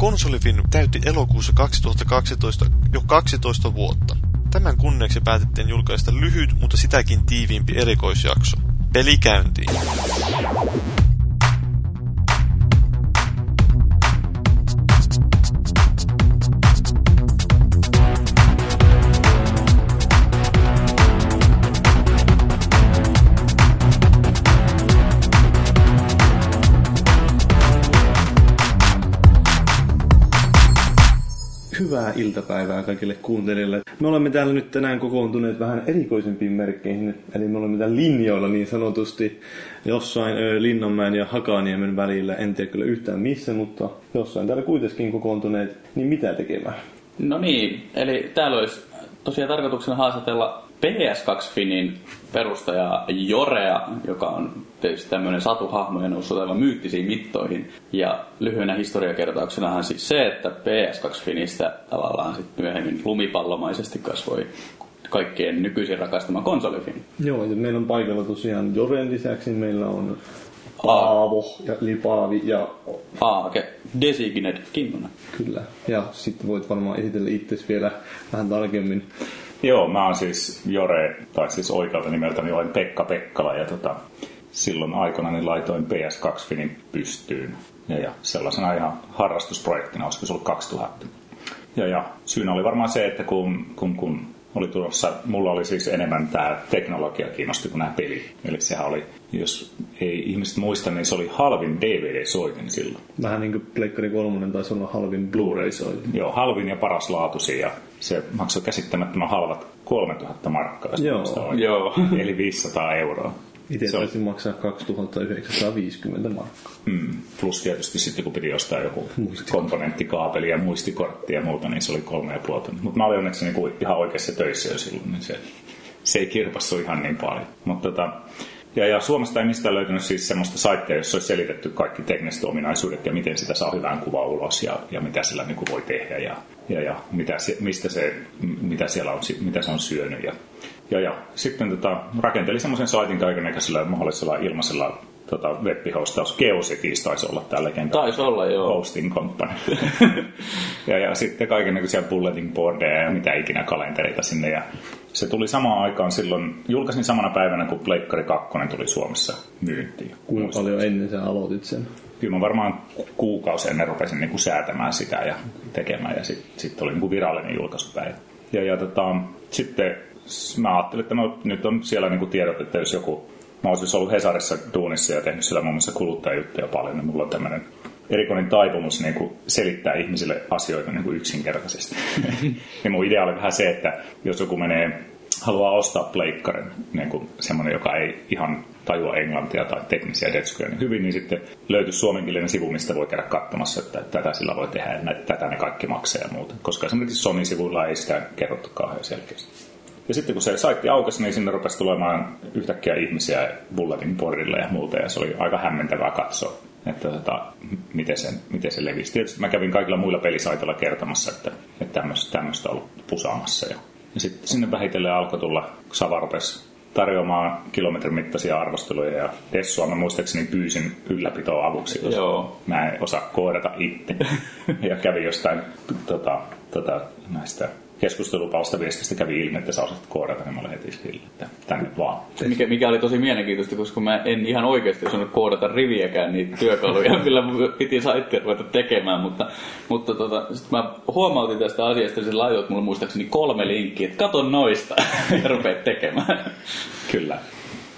Konsolifin täytti elokuussa 2012 jo 12 vuotta. Tämän kunniaksi päätettiin julkaista lyhyt, mutta sitäkin tiiviimpi erikoisjakso. Pelikäyntiin. Hyvää iltapäivää kaikille kuuntelijoille. Me olemme täällä nyt tänään kokoontuneet vähän erikoisempiin merkkeihin, eli me olemme täällä linjoilla niin sanotusti jossain Linnanmäen ja Hakaniemen välillä. En tiedä kyllä yhtään missä, mutta jossain täällä kuitenkin kokoontuneet. Niin mitä tekemään? No niin, eli täällä olisi tosiaan tarkoituksena haastatella PS2 Finin perustaja Jorea, joka on tietysti tämmöinen satuhahmo ja noussut aivan myyttisiin mittoihin. Ja lyhyenä historiakertauksenahan siis se, että PS2 Finistä tavallaan sitten myöhemmin lumipallomaisesti kasvoi kaikkien nykyisin rakastama konsolifin. Joo, ja meillä on paikalla tosiaan Joren lisäksi meillä on Aavo ja Lipaavi ja Aake, Designated Kinnunen. kyllä. Ja sitten voit varmaan esitellä itsesi vielä vähän tarkemmin. Joo, mä oon siis Jore, tai siis oikealta nimeltäni olen Pekka Pekkala, ja tota, silloin aikana niin laitoin PS2 Finin pystyyn. Ja, ja sellaisena ihan harrastusprojektina, olisiko se ollut 2000. Ja, ja syynä oli varmaan se, että kun, kun, kun oli tulossa, mulla oli siis enemmän tämä teknologia kiinnosti kuin nämä pelit. Eli sehän oli, jos ei ihmiset muista, niin se oli halvin DVD-soitin silloin. Vähän niin kuin Pleikkari 3 taisi olla halvin Blu-ray-soitin. Joo, halvin ja paras laatusi ja se maksoi käsittämättömän halvat 3000 markkaa. Joo, joo. Eli 500 euroa. Itse Se on- taisin maksaa 2950 markkaa. Mm, plus tietysti sitten kun piti ostaa joku komponenttikaapeli ja muistikortti ja muuta, niin se oli kolme ja puolta. Mutta mä olin onneksi niinku ihan oikeassa töissä jo silloin, niin se, se ei kirpassu ihan niin paljon. Mutta tota, ja, ja Suomesta ei mistään löytynyt siis semmoista saittia, jossa olisi selitetty kaikki tekniset ominaisuudet ja miten sitä saa hyvän kuvan ulos ja, ja mitä sillä niin voi tehdä ja, ja, ja mitä, se, mistä se, mitä, siellä on, mitä se on syönyt. Ja, ja, ja sitten tota, rakentelin semmoisen saitin kaikennäköisellä mahdollisella ilmaisella tota, web-hostaus. Geocities taisi olla tämä legenda Taisi olla, joo. hosting company. ja, ja sitten kaikenlaisia bulletin boardeja ja mitä ikinä kalentereita sinne. Ja se tuli samaan aikaan silloin, julkaisin samana päivänä, kun Pleikkari 2 tuli Suomessa myyntiin. Kuinka paljon ennen sä aloitit sen? Kyllä mä varmaan kuukausi ennen rupesin niin kuin säätämään sitä ja tekemään ja sitten sit oli niin kuin virallinen julkaisupäivä. Ja, ja tota, sitten mä ajattelin, että no, nyt on siellä niin kuin tiedot, että jos joku, mä olisin ollut Hesarissa duunissa ja tehnyt siellä muun muassa kuluttajajuttuja paljon, niin mulla on tämmöinen erikoinen taipumus niin kuin selittää ihmisille asioita niin kuin yksinkertaisesti. ja mun idea oli vähän se, että jos joku menee haluaa ostaa pleikkarin, niin kuin semmoinen, joka ei ihan tajua englantia tai teknisiä detskyjä niin hyvin, niin sitten löytyy suomenkielinen sivu, mistä voi käydä katsomassa, että tätä sillä voi tehdä ja tätä ne kaikki maksaa ja muuta. Koska esimerkiksi Sony-sivuilla ei sitä kerrottu kauhean selkeästi. Ja sitten kun se saitti aukesi, niin sinne rupesi tulemaan yhtäkkiä ihmisiä bulletin boardille ja muuta, ja se oli aika hämmentävää katsoa, että tota, miten, se, miten se levisi. Tietysti mä kävin kaikilla muilla pelisaitoilla kertomassa, että, että tämmöistä, tämmöistä on ollut pusaamassa. Ja, ja sitten sinne vähitellen alkoi tulla, kun Sava rupesi tarjoamaan kilometrin mittaisia arvosteluja ja Dessua mä muistaakseni pyysin ylläpitoa avuksi, koska Joo. mä en osaa koodata itse. ja kävi jostain tota, tota, näistä keskustelupalstaviestistä kävi ilmi, että sä osaat koodata, niin mä olin heti sille, että tänne vaan. Mikä, mikä oli tosi mielenkiintoista, koska mä en ihan oikeasti osannut koodata riviäkään niitä työkaluja, millä piti saittia ruveta tekemään, mutta, mutta tota, sit mä huomautin tästä asiasta, ja sä laitoit mulle muistaakseni kolme linkkiä, että kato noista ja rupeat tekemään. Kyllä.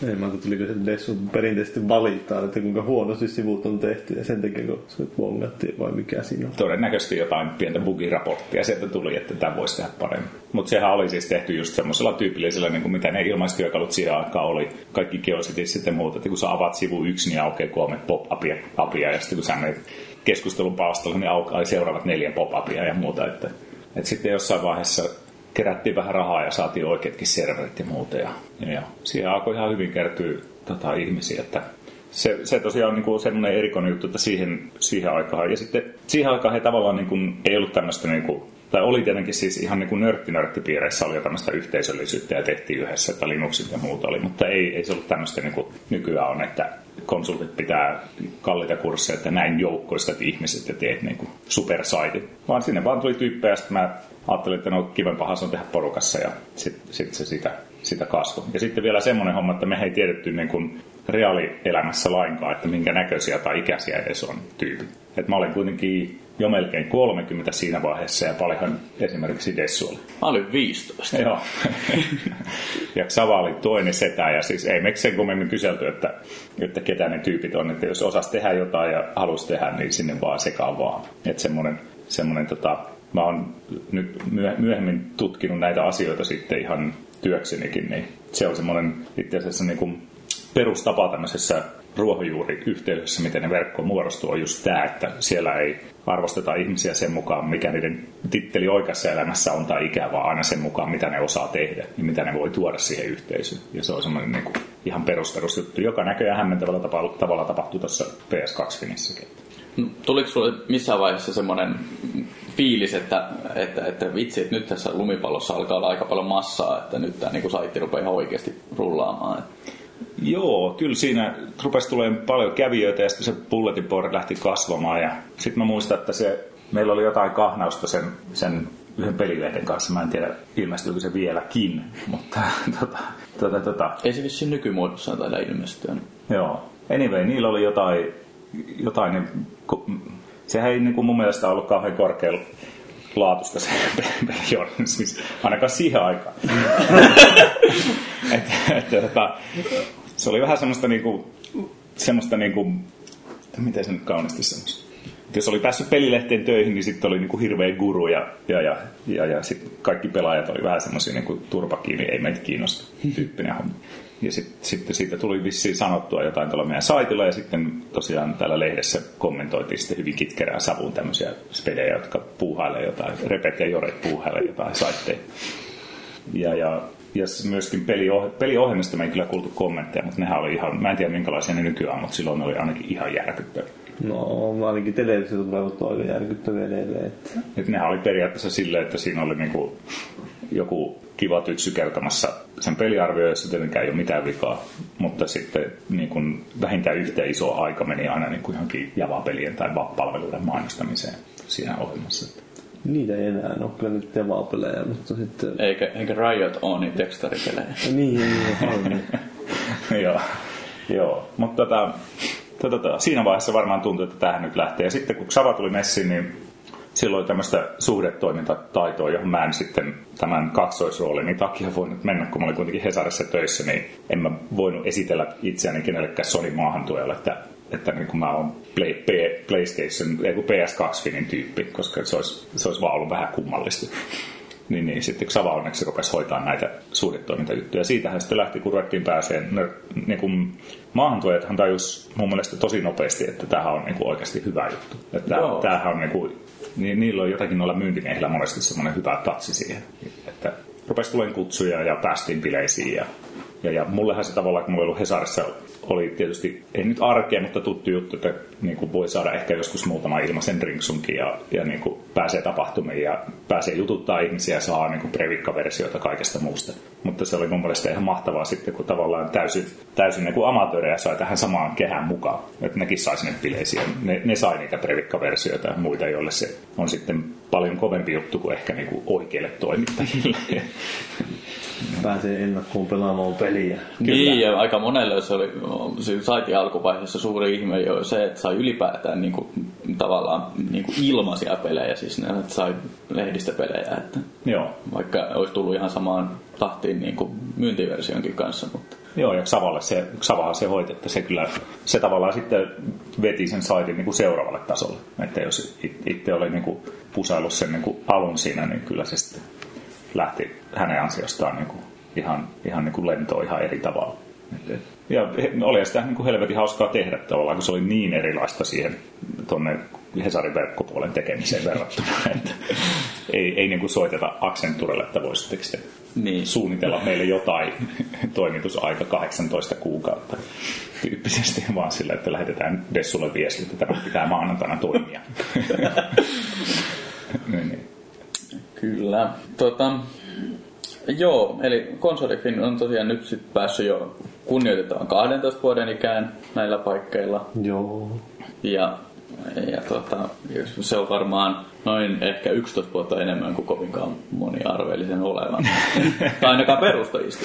Ei mä ajattelin, tuliko se Dessu perinteisesti valittaa, että kuinka huonosti sivut on tehty ja sen takia kun se bongattiin vai mikä siinä on. Todennäköisesti jotain pientä bugiraporttia sieltä tuli, että tämä voisi tehdä paremmin. Mutta sehän oli siis tehty just semmoisella tyypillisellä, niin kuin mitä ne ilmaistyökalut siihen aikaan oli. Kaikki geocities sitten muuta, että kun sä avaat sivu yksi, niin aukeaa kolme pop-upia, upia, ja sitten kun sä menet keskustelun palstalla, niin aukeaa seuraavat neljä pop-upia ja muuta. Että, että sitten jossain vaiheessa kerättiin vähän rahaa ja saatiin oikeatkin serverit ja muuta. Ja, ja, siihen alkoi ihan hyvin kertyä tota, ihmisiä, että se, se tosiaan on niin kuin semmoinen erikoinen juttu, että siihen, siihen aikaan. Ja sitten siihen aikaan he tavallaan niin kuin, ei ollut tämmöistä, niin kuin, tai oli tietenkin siis ihan niin nörtti-nörttipiireissä oli jo tämmöistä yhteisöllisyyttä ja tehtiin yhdessä, että Linuxit ja muuta oli, mutta ei, ei se ollut tämmöistä niin kuin nykyään on, että konsultit pitää kalliita kursseja, että näin joukkoistat ihmiset ja teet niin supersaitit. Vaan sinne vaan tuli tyyppejä, ja mä ajattelin, että no kivempaa on tehdä porukassa ja sitten sit se sitä, sitä kasvoi. Ja sitten vielä semmoinen homma, että me ei tiedetty niin kuin reaalielämässä lainkaan, että minkä näköisiä tai ikäisiä edes on tyypit. Et mä olin kuitenkin jo melkein 30 siinä vaiheessa ja paljonhan esimerkiksi Dessu oli. Mä olin 15. Joo. ja Xava oli toinen setä ja siis ei meiksi sen kummemmin kyselty, että, että ketä ne tyypit on. Että jos osas tehdä jotain ja halusi tehdä, niin sinne vaan sekaan vaan. Että semmoinen, semmoinen tota, mä oon nyt myöhemmin tutkinut näitä asioita sitten ihan työksenikin, niin se on semmoinen itse asiassa niin kuin perustapa tämmöisessä ruohonjuuriyhteydessä, miten ne verkko muodostuu, on just tämä, että siellä ei arvosteta ihmisiä sen mukaan, mikä niiden titteli oikeassa elämässä on tai ikä, vaan aina sen mukaan, mitä ne osaa tehdä ja mitä ne voi tuoda siihen yhteisöön. Ja se on semmoinen niin ihan perusperusjuttu, joka näköjään hämmentävällä tavalla, tavalla tapahtuu tuossa PS2-finissäkin. No, tuliko sinulle missään vaiheessa semmoinen fiilis, että, että, että vitsi, että nyt tässä lumipallossa alkaa olla aika paljon massaa, että nyt tämä niin saitti rupeaa ihan oikeasti rullaamaan? Joo, kyllä siinä rupesi tulemaan paljon kävijöitä ja sitten se bulletin board lähti kasvamaan. Ja sitten mä muistan, että se, meillä oli jotain kahnausta sen, sen yhden pelilehden kanssa. Mä en tiedä, ilmestyykö se vieläkin, mutta tota, tota, tota. Ei se vissiin nykymuodossa taida ilmestyä. Joo. Anyway, niillä oli jotain, jotain niin, sehän ei niin kuin mun mielestä ollut kauhean korkealla laatusta se pelijournalismi, ainakaan siihen aikaan. et, et, et, se oli vähän semmoista niinku, semmoista niinku, miten se nyt kauniisti sanoisi. Jos oli päässyt pelilehteen töihin, niin sitten oli niinku hirveä guru ja, ja, ja, ja, ja sitten kaikki pelaajat oli vähän semmoisia niinku turpakiini, ei meitä kiinnosta tyyppinen homma. Ja sitten sit, siitä tuli vissiin sanottua jotain tuolla meidän saitilla ja sitten tosiaan täällä lehdessä kommentoitiin sitten hyvin kitkerää savuun tämmöisiä spelejä, jotka puuhailee jotain, repet ja joret puuhailee jotain saitteja. Ja, ja ja myöskin pelioh- peliohjelmista me ei kyllä kuultu kommentteja, mutta nehän oli ihan, mä en tiedä minkälaisia ne nykyään, mutta silloin ne oli ainakin ihan järkyttäviä. No, ainakin televisiosta tulevat aika järkyttäviä edelleen. Että... Et nehän oli periaatteessa silleen, että siinä oli niinku joku kiva tytsy kertomassa sen peliarvio, jossa tietenkään ei ole mitään vikaa, mutta sitten niin kuin vähintään yhtä iso aika meni aina niin kuin johonkin javapelien tai palveluiden mainostamiseen siinä ohjelmassa. Niitä ei enää ole kyllä nyt pelejä, mutta sitten... Eikä, eikä Riot ole niitä tekstaripelejä. niin, niin, niin. Joo, joo. mutta tota, tota, tota, siinä vaiheessa varmaan tuntui, että tähän nyt lähtee. Ja sitten kun Xava tuli messiin, niin silloin tämmöistä suhdetoimintataitoa, johon mä en sitten tämän kaksoisroolini takia voinut mennä, kun mä olin kuitenkin Hesarissa töissä, niin en mä voinut esitellä itseäni kenellekään Sony maahantuojalle, että että niin kuin mä oon Play, PlayStation, ei PS2-finin tyyppi, koska se olisi, se olisi vaan ollut vähän kummallista. Niin, niin sitten Xava onneksi rupesi hoitaa näitä suhdetoimintajuttuja. Siitähän sitten lähti, kun ruvettiin pääseen. No, niin kuin, maahantuojathan tajus mun mielestä tosi nopeasti, että tämähän on niin kuin oikeasti hyvä juttu. Että tämähän on niin kuin, niin, niillä on jotakin noilla myyntimiehillä monesti semmoinen hyvä tatsi siihen. Että rupesi tulemaan kutsuja ja päästiin bileisiin ja ja, ja mullehan se tavallaan, kun mulla ollut Hesarissa, oli tietysti, ei nyt arkea, mutta tuttu juttu, että niin kuin voi saada ehkä joskus muutama ilmaisen drinksunkin ja, ja niin kuin pääsee tapahtumiin ja pääsee jututtaa ihmisiä ja saa niin kuin previkkaversioita kaikesta muusta. Mutta se oli mun mielestä ihan mahtavaa sitten, kun tavallaan täysin, täysin niin amatöörejä sai tähän samaan kehään mukaan. Että nekin sai sinne bileisiin. Ne, ne sai niitä previkkaversioita ja muita, joille se on sitten paljon kovempi juttu kuin ehkä niin kuin oikeille toimittajille. pääsee ennakkoon pelaamaan peliä. Niin, ja aika monelle se oli se saitin alkuvaiheessa suuri ihme jo se, että sai ylipäätään niin kuin, tavallaan niin kuin ilmaisia pelejä, siis ne että sai lehdistöpelejä, että Joo. vaikka olisi tullut ihan samaan tahtiin niin kuin myyntiversionkin kanssa, mutta Joo, ja Xavalle se, Xavahan se hoiti, että se kyllä, se tavallaan sitten veti sen saitin niin kuin seuraavalle tasolle. Että jos itse oli niin kuin pusaillut sen niin kuin alun siinä, niin kyllä se sitten lähti hänen ansiostaan niin kuin ihan, ihan niin kuin lentoon ihan eri tavalla. Ja oli sitä niin kuin helvetin hauskaa tehdä tavallaan, kun se oli niin erilaista siihen tuonne Hesarin verkkopuolen tekemiseen verrattuna, että ei, ei niin kuin soiteta Accenturelle, että te niin. suunnitella meille jotain toimitusaika 18 kuukautta tyyppisesti, vaan sillä, että lähetetään Dessulle viesti, että tämä pitää maanantaina toimia. niin, niin. Kyllä. Tota, joo, eli konsolifin on tosiaan nyt sit päässyt jo kunnioitettavan 12 vuoden ikään näillä paikkeilla. Joo. Ja, ja tota, se on varmaan noin ehkä 11 vuotta enemmän kuin kovinkaan moni arveli sen olevan. tai ainakaan perustajista.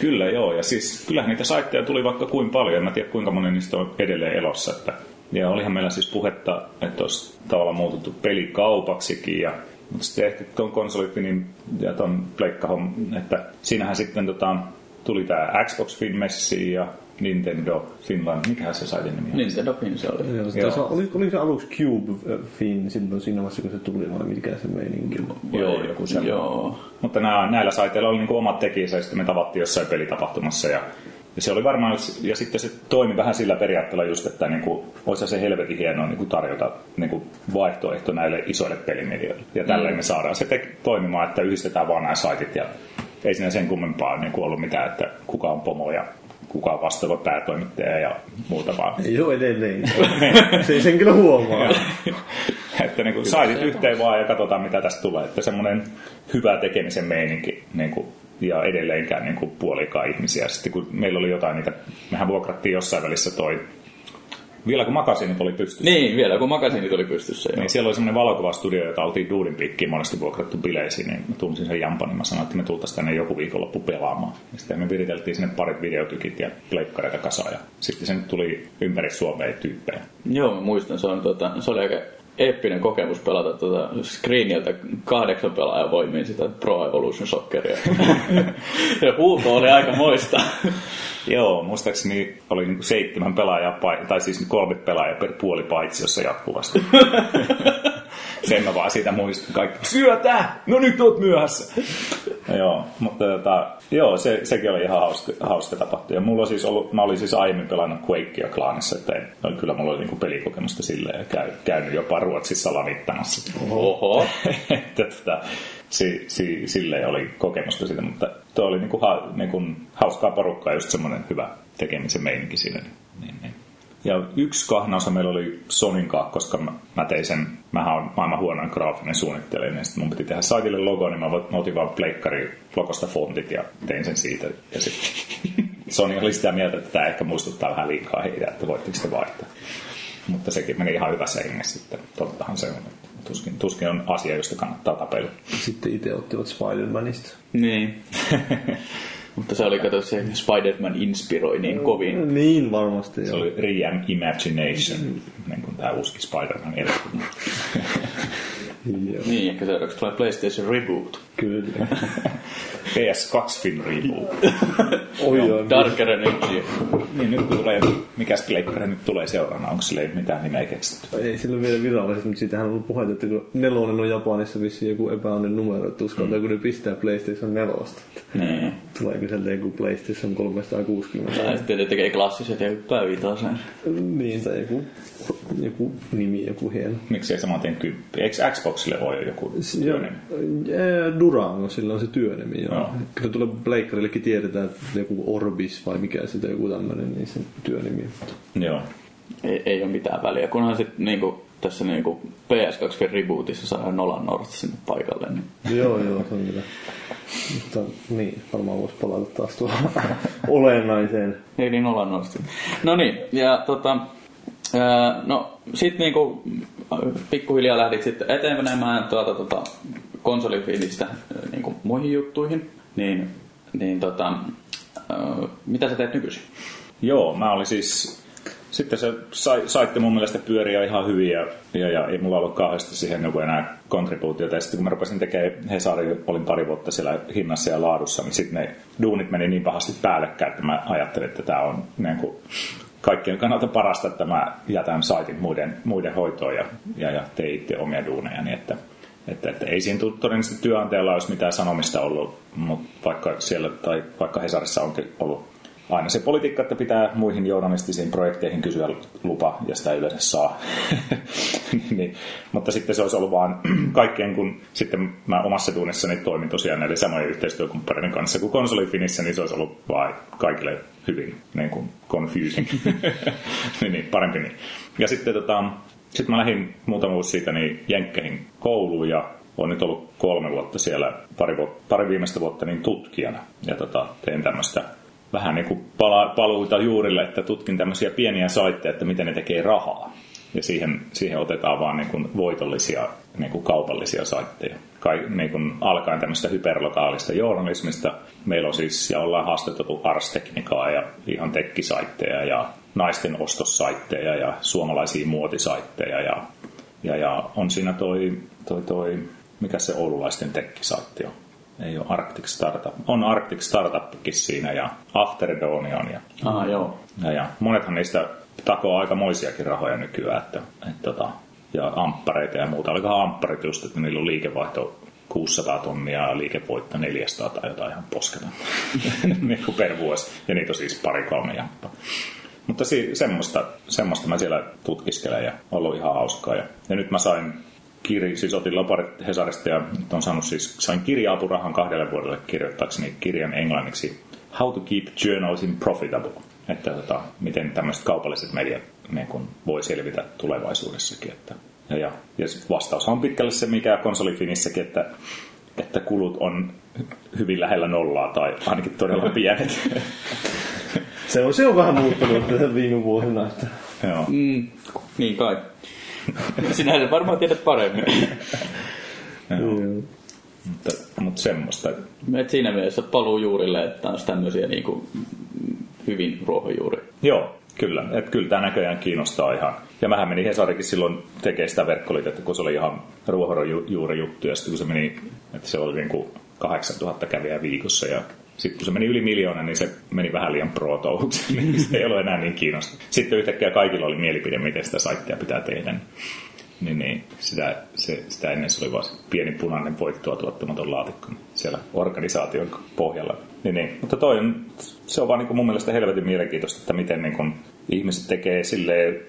Kyllä joo, ja siis kyllähän niitä saitteja tuli vaikka kuin paljon, en mä tiedä kuinka moni niistä on edelleen elossa. Että, ja olihan meillä siis puhetta, että olisi tavallaan muutettu pelikaupaksikin, ja, mutta sitten ehkä tuon konsolifinin ja tuon pleikkahon, että siinähän sitten tota, tuli tämä Xbox Fin Messi ja Nintendo Finland, mikähän se saitin nimi on? Nintendo Fin se oli. Joo, Joo. se, oli, oli se aluksi Cube Fin silloin siinä vaiheessa, kun se tuli, vai mikä se meininki? Joo, joku semmoinen. Joo. Mutta nämä, näillä saiteilla oli niinku omat tekijänsä ja sitten me tavattiin jossain pelitapahtumassa ja, ja se oli varmaan, ja sitten se toimi vähän sillä periaatteella just, että niinku, olisi se helvetin hienoa niinku tarjota niinku vaihtoehto näille isoille pelimedioille. Ja tälleen me saadaan se te- toimimaan, että yhdistetään vaan nämä saitit ja ei siinä sen kummempaa niinku ollut mitään, että kuka on pomo ja kuka vastaava päätoimittaja ja muuta vaan. Ei ole edelleen. se sen kyllä huomaa. että niin kuin saitit yhteen vaan ja katsotaan mitä tästä tulee. Että semmoinen hyvä tekemisen meininki niin kuin, ja edelleenkään niin kuin puolikaan ihmisiä. Sitten kun meillä oli jotain niitä, mehän vuokrattiin jossain välissä toi, vielä kun makasiinit oli pystyssä. Niin, vielä kun makasiinit oli pystyssä. Joo. Niin siellä oli semmoinen valokuvastudio, jota oltiin Duudin piikkiin monesti vuokrattu bileisiin, niin mä tunsin sen jampan, niin mä sanoin, että me tultaisiin tänne joku viikonloppu pelaamaan. Ja sitten me viriteltiin sinne parit videotykit ja pleikkareita kasaan, ja sitten sen tuli ympäri Suomea tyyppejä. Joo, mä muistan, se, on, tota, se oli aika eeppinen kokemus pelata tuota screeniltä kahdeksan pelaajan voimiin sitä Pro Evolution Socceria. ja huuto oli aika moista. Joo, muistaakseni oli niinku seitsemän pelaajaa, tai siis kolme pelaajaa per puoli paitsiossa jatkuvasti. Sen mä vaan siitä muistan kaikki. Syötä! No nyt oot myöhässä! joo, mutta tota, joo, se, sekin oli ihan hauska, hauska tapahtuma. Ja mulla siis ollut, mä olin siis aiemmin pelannut Quakea Clanissa, että en, no, kyllä mulla oli niinku pelikokemusta silleen ja käy, käynyt jopa Ruotsissa lanittamassa. Oho. että tota, si, si, silleen oli kokemusta siitä, mutta tuo oli niinku, ha, niinku, hauskaa porukkaa, just semmoinen hyvä tekemisen meininki siinä. Niin, niin. Ja yksi kahnausa meillä oli Sonin kanssa, koska mä, mä tein sen, mähän on maailman huonoin graafinen suunnittelija, niin sitten mun piti tehdä saitille logo, niin mä otin vaan pleikkari logosta fontit ja tein sen siitä. Ja sitten Sony oli sitä mieltä, että tämä ehkä muistuttaa vähän liikaa heitä, että voitteko sitä vaihtaa. Mutta sekin meni ihan hyvässä hengessä sitten. Tottahan se on. Tuskin, tuskin on asia, josta kannattaa tapella. Sitten itse ottivat Spider-Manista. Niin. Mutta se oli, kato, se Spider-Man inspiroi niin kovin. Niin varmasti Se joo. oli Reimagination, niin kuin tämä uusi Spider-Man elokuva. Joo, Niin, ehkä seuraavaksi tulee PlayStation Reboot. kyllä. PS2 Fin Reboot. Oi, oi, Darker Energy. niin nyt tulee, mikäs pleikkari nyt tulee seuraavana? Onko sille mitään nimeä keksitty? Ei sillä vielä virallisesti, mutta siitähän on ollut puhetta, että kun nelonen on Japanissa vissiin joku epäonnen numero, että uskaltaa, kun ne pistää PlayStation 4. Niin. Tuleeko sieltä joku PlayStation 360? Ja sitten ne tekee klassiset ja hyppää vitosen. Niin, tai joku, joku nimi, joku hieno. Miksi ei saman tien kymppi? Eikö Xboxille ole jo joku Joo, työnimi? Durango, sillä on se työnimi. Joo. Joo. Kyllä tuolla Blakerillekin tiedetään, että joku Orbis vai mikä sitä joku tämmöinen, niin sen työnimi. Joo. Ei, ei ole mitään väliä, kunhan sitten niinku, tässä niinku PS2 rebootissa saadaan Nolan North sinne paikalle. Niin. joo, joo, se on kyllä. Mutta niin, varmaan voisi palata taas tuohon olennaiseen. Ei niin Nolan North. No niin, ja tota, no sit niinku pikkuhiljaa lähdit sitten etenemään tuolta tota, konsolifiilistä niinku muihin juttuihin. Niin, niin tota, mitä sä teet nykyisin? Joo, mä olin siis... Sitten se sai, saitte mun mielestä pyöriä ihan hyvin ja, ja, ja ei mulla ollut kauheasti siihen joku enää kontribuutiota. Ja sitten kun mä rupesin tekemään Hesari, olin pari vuotta siellä hinnassa ja laadussa, niin sitten ne duunit meni niin pahasti päällekkäin, että mä ajattelin, että tämä on niin kuin, kaikkien kannalta parasta, että mä jätän saitin muiden, muiden hoitoon ja, ja, ja tein itse omia duuneja. Niin että, että, että ei siinä todennäköisesti työnantajalla olisi mitään sanomista ollut, mutta vaikka siellä tai vaikka Hesarissa onkin ollut aina se politiikka, että pitää muihin journalistisiin projekteihin kysyä lupa, ja sitä yleensä saa. niin, mutta sitten se olisi ollut vaan kaikkien, kun sitten mä omassa duunissani toimin tosiaan näiden samojen yhteistyökumppaneiden kanssa kuin konsolifinissä, niin se olisi ollut vaan kaikille hyvin niin kuin confusing. niin, niin, parempi niin. Ja sitten tota, sitten mä lähdin muutama vuosi siitä niin Jenkkeihin kouluun ja olen nyt ollut kolme vuotta siellä, pari, vu- pari viimeistä vuotta niin tutkijana. Ja tota, tein tämmöistä vähän niin kuin pala, paluuta juurille, että tutkin tämmöisiä pieniä saitteja, että miten ne tekee rahaa. Ja siihen, siihen otetaan vaan niin kuin voitollisia niin kuin kaupallisia saitteja. Kai, niin kuin alkaen tämmöistä hyperlokaalista journalismista. Meillä on siis, ja ollaan haastateltu Ars-teknikaa ja ihan tekkisaitteja ja naisten ostosaitteja ja suomalaisia muotisaitteja. Ja, ja, ja on siinä toi, toi, toi, mikä se oululaisten tekkisaitti on? Ei ole Arctic Startup. On Arctic Startupkin siinä ja After Dawn on. Ja, Aha, joo. ja, ja monethan niistä takoo aika moisiakin rahoja nykyään. Että, että, tota, ja amppareita ja muuta. Olikohan ampparit just, että niillä on liikevaihto 600 tonnia ja liikevoitto 400 tai jotain ihan posketa niin kuin per vuosi. Ja niitä on siis pari kolme jamppaa. Mutta si- semmoista, semmoista mä siellä tutkiskelen ja ollut ihan hauskaa. Ja, ja nyt mä sain kirja, siis otin loparit Hesarista ja nyt on saanut siis, sain kirja-apurahan kahdelle vuodelle kirjoittaakseni kirjan englanniksi How to keep journalism profitable. Että tota, miten tämmöiset kaupalliset mediat niin kun voi selvitä tulevaisuudessakin. Että, ja, ja, ja vastaus on pitkälle se, mikä konsolifinissäkin, että, että kulut on hyvin lähellä nollaa tai ainakin todella pienet. Se on, se on vähän muuttunut tässä viime vuosina. Että... Joo. Mm, niin kai. Sinä et varmaan tiedät paremmin. Joo. Mutta, mutta semmoista. Et siinä mielessä paluu juurille, että on tämmöisiä niin kuin, hyvin ruohonjuuri. Joo, kyllä. Et kyllä tämä näköjään kiinnostaa ihan. Ja mähän meni Hesarikin silloin tekemään sitä verkkoliitettä, kun se oli ihan ruohonjuuri juttu. Ja sitten kun se meni, että se oli niin kuin 8000 kävijää viikossa ja sitten kun se meni yli miljoona, niin se meni vähän liian pro niin se ei ole enää niin kiinnostava. Sitten yhtäkkiä kaikilla oli mielipide, miten sitä saittia pitää tehdä. Niin, niin sitä, se, sitä ennen se oli vain pieni punainen voittoa tuottamaton laatikko siellä organisaation pohjalla. Niin, niin. Mutta toi on, se on vaan niin mun mielestä helvetin mielenkiintoista, että miten niin kun ihmiset tekee silleen,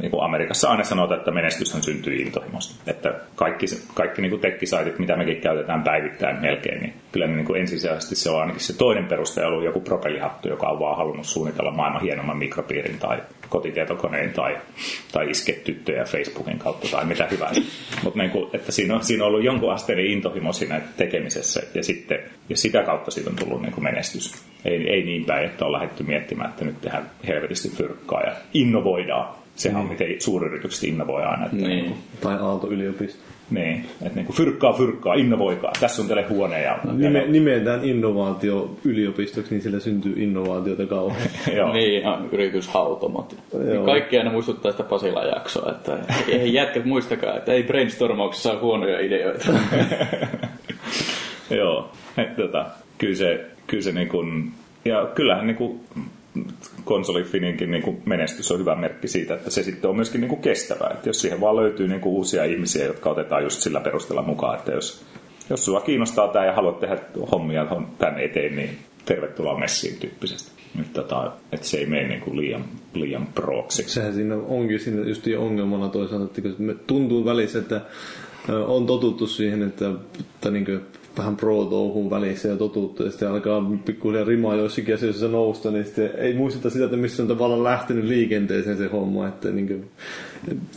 niin kuin Amerikassa aina sanotaan, että menestyshän syntyy intohimosta. Että kaikki, kaikki niin kuin tekkisaitit, mitä mekin käytetään päivittäin melkein, niin kyllä niin kuin ensisijaisesti se on ainakin se toinen peruste ollut joku propellihattu, joka on vaan halunnut suunnitella maailman hienomman mikropiirin tai kotitietokoneen tai, tai iske tyttöjä Facebookin kautta tai mitä hyvää. Mutta niin kuin, että siinä on, siinä on ollut jonkun asteinen intohimo siinä tekemisessä ja, sitten, ja sitä kautta siitä on tullut niin kuin menestys. Ei, ei niin päin, että on lähdetty miettimään, että nyt tehdään helvetisti fyrkkaa ja innovoidaan. Sehän on miten suuryritykset innovoi aina. Että Niin. niin kuin, Tai Aalto-yliopisto. niin, että niin kuin fyrkkaa, fyrkkaa, innovoikaa. Tässä on teille huone ja... Nime, nimetään innovaatio yliopistoksi, niin sillä syntyy innovaatiota kauhean. Joo. Niin, ihan yrityshautomot. Niin kaikki aina muistuttaa sitä Pasilan jaksoa, että ei jätkät muistakaa, että ei brainstormauksessa ole huonoja ideoita. Joo, et, tota, kyllä se, kyllä se niin kuin, ja kyllähän niin kuin, konsolifininkin niin kuin menestys on hyvä merkki siitä, että se sitten on myöskin niin kuin kestävää. Että jos siihen vaan löytyy niin kuin uusia ihmisiä, jotka otetaan just sillä perusteella mukaan, että jos, jos sua kiinnostaa tämä ja haluat tehdä hommia tämän eteen, niin tervetuloa messiin tyyppisesti. Nyt tota, että se ei mene niin kuin liian, liian prooksi. Sehän siinä onkin siinä just ongelmana toisaalta, että tuntuu välissä, että on totuttu siihen, että, että niin vähän pro-touhuun välissä ja totuttu, ja sitten alkaa pikkuhiljaa rimaa joissakin asioissa nousta, niin sitten ei muisteta sitä, että missä on tavallaan lähtenyt liikenteeseen se homma, että niin kuin,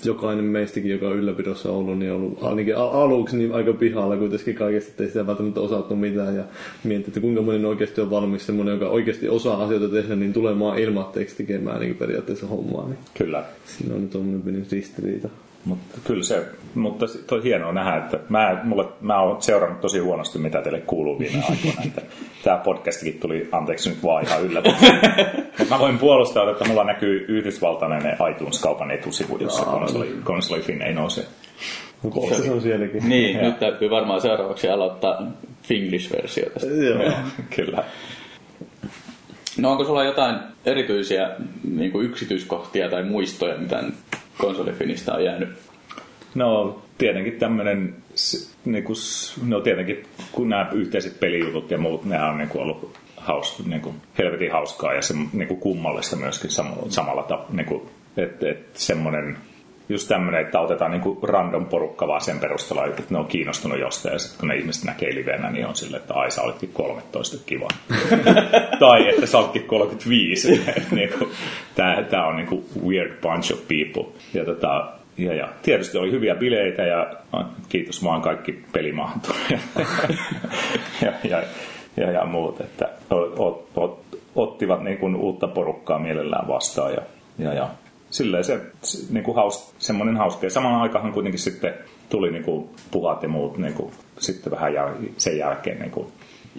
jokainen meistäkin, joka on ylläpidossa ollut, niin on ollut ainakin al- aluksi niin aika pihalla kuitenkin kaikesta, että ei sitä välttämättä osattu mitään, ja miettii, että kuinka moni oikeasti on valmis semmoinen, joka oikeasti osaa asioita tehdä, niin tulemaan ilmatteeksi tekemään niin periaatteessa hommaa, niin Kyllä. siinä on tuommoinen pieni ristiriita. Mutta kyllä se, mutta toi hienoa nähdä, että mä, mulle, mä oon seurannut tosi huonosti, mitä teille kuuluu viime aikoina. Että tämä podcastikin tuli, anteeksi nyt vaan ihan yllätys. Mutta mä voin puolustaa, että mulla näkyy yhdysvaltainen iTunes-kaupan etusivu, jossa konsoli, konsoli Fin ei nouse. Mutta se on sielläkin. niin, Joo. nyt täytyy varmaan seuraavaksi aloittaa Finglish-versio tästä. Joo. Kyllä. No onko sulla jotain erityisiä niin kuin yksityiskohtia tai muistoja, mitä konsolifinistä on jäänyt? No tietenkin tämmöinen, niinku, s- no tietenkin kun nämä yhteiset pelijutut ja muut, nämä on niinku ollut haus, niinku, helvetin hauskaa ja se, niinku, kummallista myöskin sam- samalla tavalla. Niinku, että et, semmoinen, just tämmöinen, että otetaan niinku random porukka vaan sen perusteella, että ne on kiinnostunut jostain ja sitten kun ne ihmiset näkee livenä, niin on silleen, että ai sä olitkin 13, kiva. tai että sä olitkin 35. niinku, tää, tää on niinku weird bunch of people. Ja tota, ja, ja tietysti oli hyviä bileitä ja a, kiitos vaan kaikki pelimaat. ja, ja, ja, ja muut, että ot, ot, ottivat niin kuin uutta porukkaa mielellään vastaan ja, ja, ja silleen se, niin kuin haus, semmoinen hauska. Ja samaan aikaan kuitenkin sitten tuli niin kuin puhat ja muut niin kuin, sitten vähän jäl, sen jälkeen niin kuin,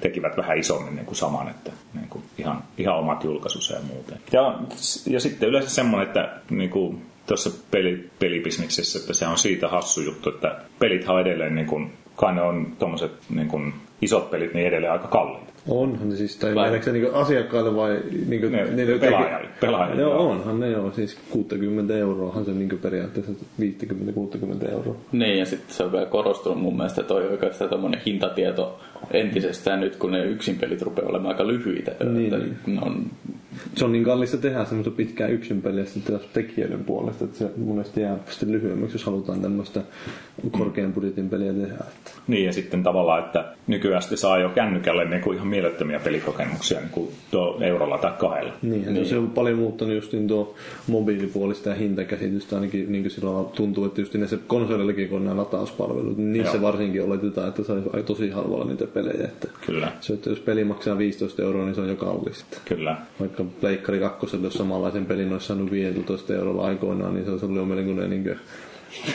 tekivät vähän isommin niin kuin saman, että niin kuin ihan, ihan omat julkaisunsa ja muuten. Ja, ja sitten yleensä semmoinen, että niin kuin, tuossa peli, pelibisneksessä, että se on siitä hassu juttu, että pelit on edelleen, niin kuin, kai ne on tuommoiset niin isot pelit, niin edelleen aika kalliita. Onhan ne siis, tai vai se niin asiakkaille vai niin kuin, ne, ne pelaajalle, pelaajalle. Joo, joo, onhan ne joo, siis 60 euroahan se niin periaatteessa 50-60 euroa. Niin, ja sitten se on vielä korostunut mun mielestä toi oikeastaan tommonen hintatieto entisestään nyt, kun ne yksin pelit rupeaa olemaan aika lyhyitä. Niin, että niin. On... Se on niin kallista tehdä semmoista pitkää yksin peliä sitten tekijöiden puolesta, että se monesti jää sitten lyhyemmäksi, jos halutaan tämmöistä korkean budjetin peliä tehdä. Että. Niin, ja sitten tavallaan, että nykyään saa jo kännykälle niin kuin ihan mielettömiä pelikokemuksia niin kuin tuo eurolla tai kahdella. Niin, niin. se on paljon muuttanut just niin tuo mobiilipuolista ja hintakäsitystä ainakin niin kuin silloin tuntuu, että just se konsolillakin, kun on nämä latauspalvelut, niin niissä Joo. varsinkin oletetaan, että saisi tosi halvalla niitä pelejä. Että Kyllä. Se, että jos peli maksaa 15 euroa, niin se on jo kallista. Kyllä. Vaikka Pleikkari 2, jos samanlaisen pelin olisi saanut 15 eurolla aikoinaan, niin se olisi ollut jo melkoinen niin kuin,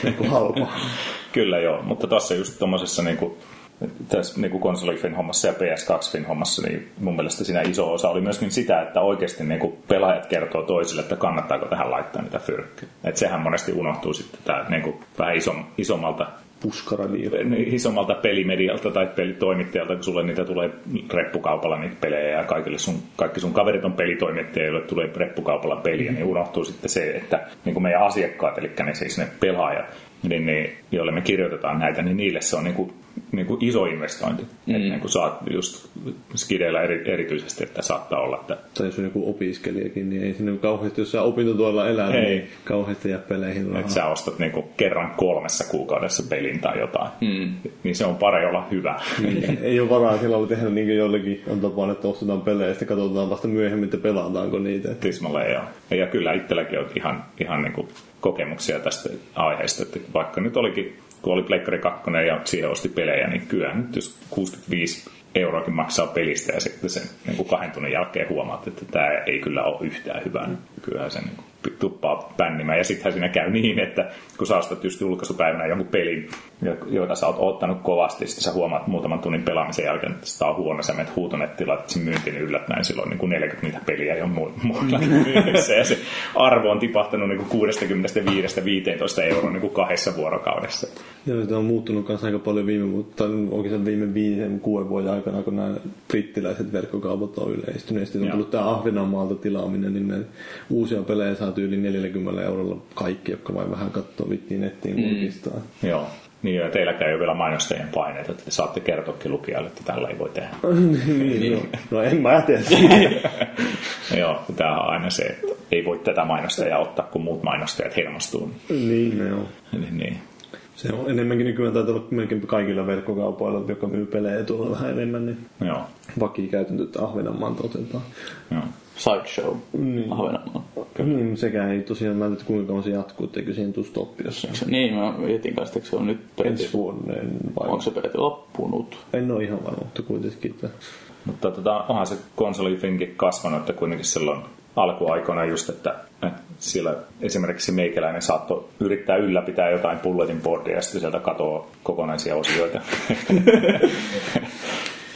niin kuin halpa. Kyllä joo, mutta tuossa just tuommoisessa niin kuin tässä niin konsolifin hommassa ja PS2-fin hommassa, niin mun mielestä siinä iso osa oli myöskin sitä, että oikeasti niin kuin pelaajat kertoo toisille, että kannattaako tähän laittaa niitä fyrkkyjä. Että sehän monesti unohtuu sitten tämä niin kuin vähän isom, isommalta Niin, isommalta pelimedialta tai pelitoimittajalta, kun sulle niitä tulee reppukaupalla niitä pelejä ja kaikille sun, kaikki sun kaverit on pelitoimittajia, joille tulee reppukaupalla peliä, niin unohtuu sitten se, että niin kuin meidän asiakkaat, eli ne siis ne pelaajat, niin, niin, joille me kirjoitetaan näitä, niin niille se on niin kuin niin kuin iso investointi. Mm. Että niin kuin saat just skideillä eri, erityisesti, että saattaa olla, että... Tai jos on joku opiskelijakin, niin ei sinne kauheasti, jos sä opintotuolla elää, ei. niin kauheasti jää peleihin rahaa. Että sä ostat niin kuin kerran kolmessa kuukaudessa pelin tai jotain. Mm. Niin se on pari olla hyvä. Niin. ei ole varaa silloin tehdä niin kuin jollekin on tapana, että ostetaan pelejä ja sitten katsotaan vasta myöhemmin, että pelataanko niitä. Tismalle joo. Ja kyllä itselläkin on ihan, ihan niin kuin kokemuksia tästä aiheesta, että vaikka nyt olikin kun oli Pleikkari 2 ja siihen osti pelejä, niin kyllä nyt jos 65 euroakin maksaa pelistä ja sitten sen niin kuin kahden tunnin jälkeen huomaat, että tämä ei kyllä ole yhtään hyvää. Mm. Kyllähän se niin kuin tuppaa pännimään. Ja sittenhän siinä käy niin, että kun sä ostat just julkaisupäivänä jonkun pelin, jota sä oot ottanut kovasti, sitten sä huomaat muutaman tunnin pelaamisen jälkeen, että sitä on huono, sä menet huutonettiin, laitat sen myyntiin, niin yllättäen silloin niin kuin 40 niitä peliä jo muulla myynnissä. Ja se arvo on tipahtanut niin 65-15 euroa niin kuin kahdessa vuorokaudessa. Joo, sitä on muuttunut kanssa aika paljon viime, mutta oikeastaan viime viiden, kuuden vuoden aikana, kun nämä brittiläiset verkkokaupat on yleistyneet. Sitten on tullut tämä Ahvenanmaalta tilaaminen, niin ne uusia pelejä saa yli 40 eurolla kaikki, jotka vain vähän katsoo vittiin nettiin. Mm. Joo. Niin, ja teilläkään ei ole vielä mainostajien paineita, että te saatte kertoakin lukijalle, että tällä ei voi tehdä. niin, niin. No, en mä tiedä. joo, tämä on aina se, että ei voi tätä mainostajaa ottaa, kun muut mainostajat hermostuu. Niin, no joo. Niin, niin. Se on enemmänkin nykyään taitaa olla melkein kaikilla verkkokaupoilla, jotka myy pelejä tuolla vähän enemmän, niin Joo. vakikäytäntö, että Ahvenanmaan otetaan. Joo. Sideshow niin. Ahvenanmaan. Niin, sekä ei tosiaan, mä en tiedä kuinka kauan se jatkuu, etteikö siihen tuu stoppi jossain. Niin, mä mietin kanssa, että se on nyt peräti... Ensi vuoden vai... Onko se peräti loppunut? En ole ihan varma, mutta kuitenkin. Mutta tota, onhan se konsolifinkin kasvanut, että kuitenkin silloin alkuaikoina just, että, että siellä esimerkiksi meikäläinen saattoi yrittää ylläpitää jotain bulletin boardia ja sitten sieltä katoaa kokonaisia osioita.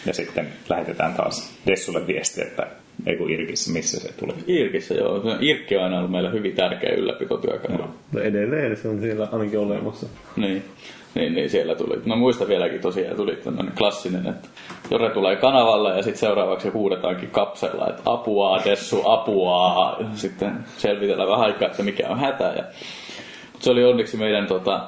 ja sitten lähetetään taas Dessulle viesti, että ei kun Irkissä, missä se tuli? Irkissä, joo. Irkki on aina ollut meillä hyvin tärkeä ylläpitotyökalu. No edelleen se on siellä ainakin olemassa. Niin. Niin, niin siellä tuli. No muista vieläkin tosiaan tuli tämmöinen klassinen, että Jore tulee kanavalle ja sitten seuraavaksi huudetaankin kapsella, että apua, Dessu, apua. Ja sitten selvitellään vähän aikaa, että mikä on hätä. Ja... Mutta se oli onneksi meidän tota,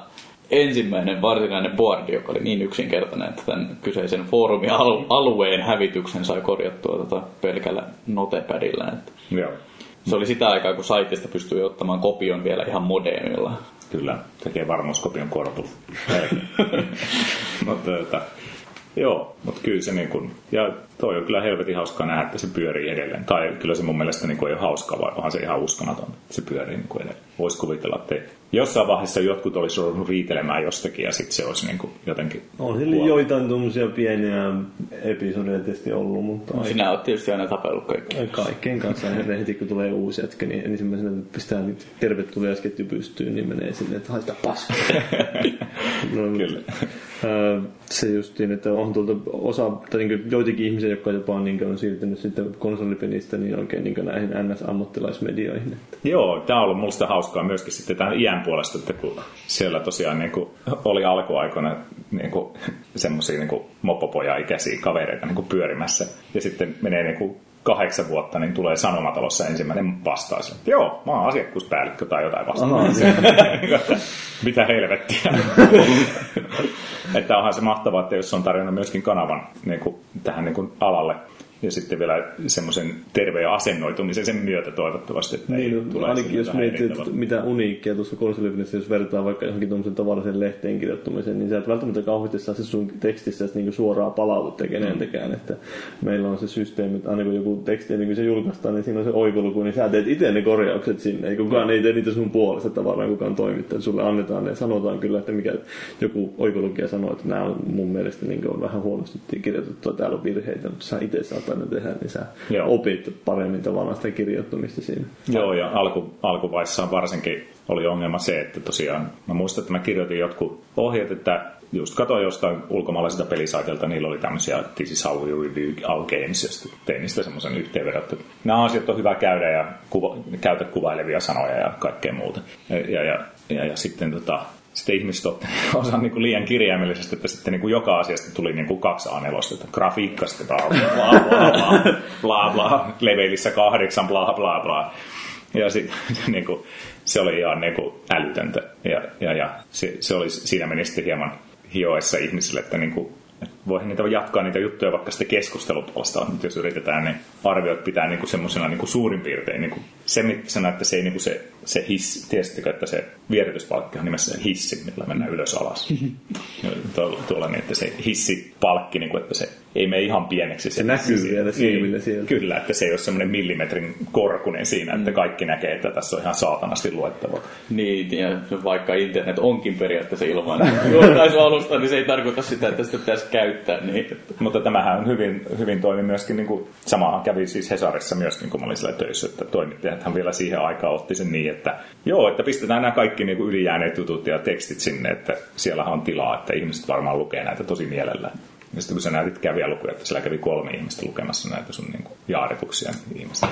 ensimmäinen varsinainen boardi, joka oli niin yksinkertainen, että tämän kyseisen foorumin alueen hävityksen sai korjattua tota pelkällä notepädillä. Että Joo. Se oli sitä aikaa, kun saitista pystyi ottamaan kopion vielä ihan modemilla. Kyllä, tekee varmuuskopion kortu. Mutta tota, Joo, mutta kyllä se niin kuin, ja toi on kyllä helvetin hauskaa nähdä, että se pyörii edelleen. Tai kyllä se mun mielestä niin kuin ei ole hauskaa, vaan onhan se ihan uskomaton, että se pyörii niin kuin edelleen. Voisi kuvitella, että jossain vaiheessa jotkut olisi ruvennut riitelemään jostakin ja sitten se olisi niin kuin jotenkin... On sillä joitain tuommoisia pieniä episodeja tietysti ollut, mutta... No, sinä olet tietysti aina tapellut kaikki. Kaikkien kanssa aina heti kun tulee uusi jätkä, niin ensimmäisenä pistää nyt tervetuliaisketju pystyyn, niin menee sinne, että haista paskaa. no, Kyllä. Ää, se justiin, että on tuolta osa, tai niin joitakin ihmisiä, jotka jopa niin on siirtynyt sitten konsolipelistä niin oikein niin näihin NS-ammattilaismedioihin. Joo, tämä on ollut musta hauskaa myöskin sitten tämän iän puolesta, että kun siellä tosiaan niin kuin oli alkuaikoina niin kuin, semmoisia niin moppopoja-ikäisiä kavereita niin kuin pyörimässä, ja sitten menee niin kuin kahdeksan vuotta, niin tulee Sanomatalossa ensimmäinen vastaus. Että joo, mä oon asiakkuuspäällikkö tai jotain vastaavaa. Mitä helvettiä. että onhan se mahtavaa, että jos on tarjonnut myöskin kanavan niin kuin, tähän niin kuin alalle, ja sitten vielä semmoisen terveen asennoitumisen sen myötä toivottavasti, että niin, ei no, tule ainakin jos miettii, mitä uniikkia tuossa konsolifinissä, jos vertaa vaikka johonkin tuommoisen tavallisen lehteen kirjoittamiseen, niin sä et välttämättä kauheasti saa se sun tekstissä niin suoraa palautetta keneltäkään. Mm. Että meillä on se systeemi, että aina kun joku teksti niin kun se julkaistaan, niin siinä on se oikoluku, niin sä teet itse ne korjaukset sinne. Ei kukaan mm. ei tee niitä sun puolesta tavallaan, kukaan toimittaa. Sulle annetaan ne, sanotaan kyllä, että mikä joku oikolukija sanoo, että nämä on mun mielestä niin on vähän huonosti kirjoitettu, täällä on virheitä, mutta sä itse saat aina tehdä, niin sä Joo. opit paremmin tavallaan sitä kirjoittamista siinä. Joo, ja alku, alkuvaiheessa varsinkin oli ongelma se, että tosiaan, mä muistan, että mä kirjoitin jotkut ohjeet, että just katsoin jostain ulkomaalaisilta pelisaitilta, niillä oli tämmöisiä This is how we review our games, ja sitten tein niistä semmoisen yhteenvedon, että nämä asiat on hyvä käydä ja kuva, käytä kuvailevia sanoja ja kaikkea muuta. Ja, ja, ja, ja, ja sitten tota, sitten ihmiset osa niin kuin liian kirjaimellisesti, että sitten niin kuin joka asiasta tuli niin kuin kaksi a että grafiikasta, bla bla bla, bla, bla, bla, levelissä kahdeksan, bla bla bla. Ja sitten niin kuin, se oli ihan niin kuin älytöntä. Ja, ja, ja se, se oli, siinä meni sitten hieman hioessa ihmisille, että niin kuin, voihan niitä jatkaa niitä juttuja vaikka sitten keskustelupuolesta, mutta jos yritetään, niin arviot pitää niin kuin semmoisena niin kuin suurin piirtein. Niin kuin se, sanoo, että se ei niin kuin se, se hissi, tiesittekö, että se vierityspalkki on nimessä hissi, millä mennään ylös alas. tuolla, tuolla niin, että se hissipalkki, niin kuin, että se ei mene ihan pieneksi. Se, se näkyy se, vielä silmillä niin, siellä. Kyllä, että se ei ole semmoinen millimetrin korkunen siinä, että mm. kaikki näkee, että tässä on ihan saatanasti luettava. Niin, ja vaikka internet onkin periaatteessa ilman julkaisualusta, niin se ei tarkoita sitä, että sitä pitäisi käyttää. Niin. Mutta tämähän on hyvin, hyvin toimi myöskin, niin kuin, samaa kävi siis Hesarissa myöskin, kun mä olin siellä töissä, että toimittajathan vielä siihen aikaan otti sen niin, että joo, että pistetään nämä kaikki niin kuin ylijääneet jutut ja tekstit sinne, että siellä on tilaa, että ihmiset varmaan lukee näitä tosi mielellään. Ja sitten kun sä näytit kävijälukuja, että siellä kävi kolme ihmistä lukemassa näitä sun niin jaarituksia, niin ihmistä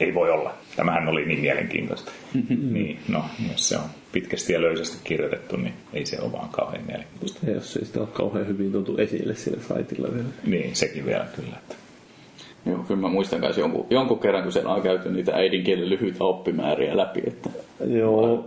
ei voi olla. Tämähän oli niin mielenkiintoista. niin, no, jos se on pitkästi ja löysästi kirjoitettu, niin ei se ole vaan kauhean mielenkiintoista. Ja jos ei sitä ole kauhean hyvin tuotu esille sillä saitilla vielä. Niin, sekin vielä kyllä. Että. Joo, kyllä mä muistan myös jonkun, jonkun kerran, kun sen on käyty niitä äidinkielen lyhyitä oppimääriä läpi. Että Joo.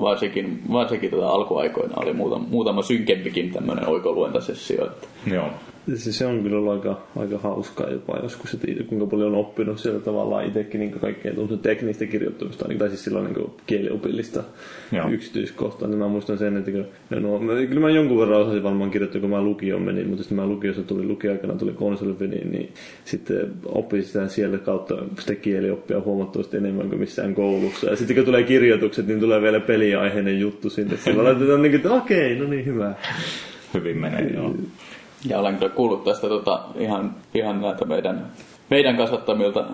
Varsinkin, varsinkin tuota alkuaikoina oli muutama, muutama synkempikin tämmöinen oikoluentasessio. Että Joo se, se on kyllä ollut aika, aika hauskaa jopa joskus, että kuinka paljon on oppinut siellä tavallaan itsekin niin kaikkea teknistä kirjoittamista, niin, tai siis silloin niin kieliopillista Joo. yksityiskohtaa. Niin mä muistan sen, että kun, no, mä, kyllä mä jonkun verran osasin varmaan kirjoittaa, kun mä lukioon menin, mutta sitten mä lukiossa tuli lukiaikana tuli konsolifiniin, niin sitten opin sitä siellä kautta sitä kielioppia huomattavasti enemmän kuin missään koulussa. Ja sitten kun tulee kirjoitukset, niin tulee vielä peliaiheinen juttu sinne. Sillä laitetaan niin, että okei, no niin, hyvä. Hyvin menee, joo. Ja olen kyllä kuullut tästä tota, ihan, ihan näitä meidän, meidän kasvattamilta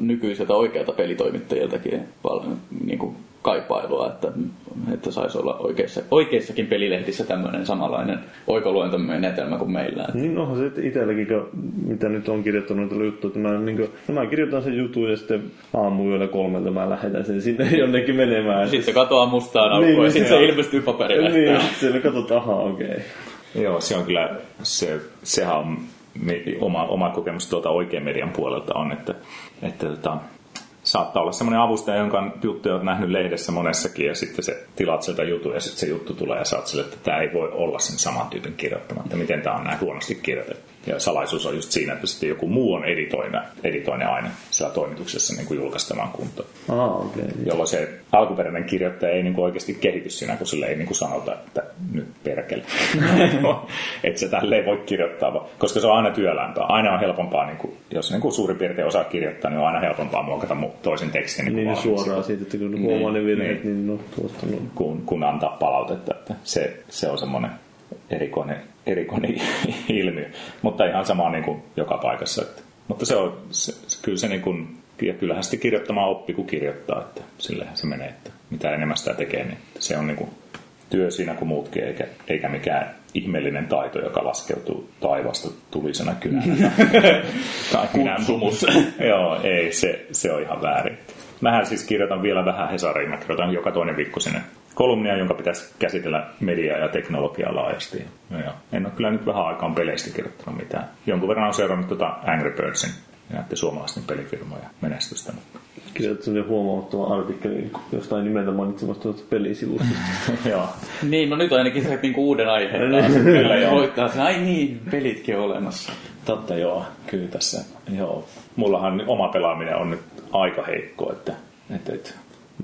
nykyisiltä oikeilta pelitoimittajiltakin paljon niin kuin kaipailua, että, että saisi olla oikeissa, oikeissakin pelilehdissä tämmöinen samanlainen oikoluentomenetelmä kuin meillä. Niin onhan se itselläkin, mitä nyt on kirjoittanut noita juttuja, että mä, niin kuin, no mä kirjoitan sen jutun ja sitten aamuilla kolmelta mä lähetän sen sinne jonnekin menemään. Sitten se katoaa mustaan aukkoon niin, ja sitten se ilmestyy paperille. Niin, siellä katsotaan, aha, okei. Okay. Joo, se on kyllä, se, sehän on oma, oma kokemus tuolta oikean median puolelta on, että, että tota, saattaa olla semmoinen avustaja, jonka juttuja olet nähnyt lehdessä monessakin ja sitten se tilaat sieltä jutun ja sitten se juttu tulee ja saat sille, että tämä ei voi olla sen saman tyypin kirjoittama, että miten tämä on näin huonosti kirjoitettu. Ja salaisuus on just siinä, että sitten joku muu on editoina, editoinen aina siellä toimituksessa niin kuin julkaistamaan kuntoon. Ah. Okay. Jolloin se alkuperäinen kirjoittaja ei niin kuin oikeasti kehity siinä, kun sille ei niin kuin sanota, että nyt perkele. että se tälleen voi kirjoittaa, koska se on aina työlämpää. Aina on helpompaa, niin kuin, jos niin kuin suurin piirtein osaa kirjoittaa, niin on aina helpompaa muokata toisen tekstin. Niin, niin suoraan siitä, että kun huomaa ne virheet, niin, niin no, tuosta no. kun, kun antaa palautetta, että se, se on semmoinen erikoinen, erikoinen ilmiö. Mutta ihan sama niin kuin joka paikassa. Että. Mutta se on, se, kyllä se niin kuin, ja kyllähän sitten kirjoittamaan oppi, kun kirjoittaa, että sillähän se menee, että mitä enemmän sitä tekee, niin se on niin kuin työ siinä kuin muutkin, eikä, eikä mikään ihmeellinen taito, joka laskeutuu taivasta tulisena kynänä. tai kynän Joo, ei, se, se on ihan väärin. Mähän siis kirjoitan vielä vähän Hesariin, mä kirjoitan joka toinen viikko sinne kolumnia, jonka pitäisi käsitellä mediaa ja teknologiaa laajasti. Ja en ole kyllä nyt vähän aikaan peleistä kirjoittanut mitään. Jonkun verran on seurannut tuota Angry Birdsin ja näiden suomalaisten pelifirmoja menestystä. Kirjoitat sellainen huomaamattava artikkeli jostain nimeltä mainitsemasta pelisivusta. joo. Niin, no nyt on ainakin se niinku uuden aiheen taas. kyllä joo. Voittaa sen, ai niin, pelitkin on olemassa. Totta joo, kyllä tässä. Joo. Mullahan oma pelaaminen on nyt aika heikko, että, että, että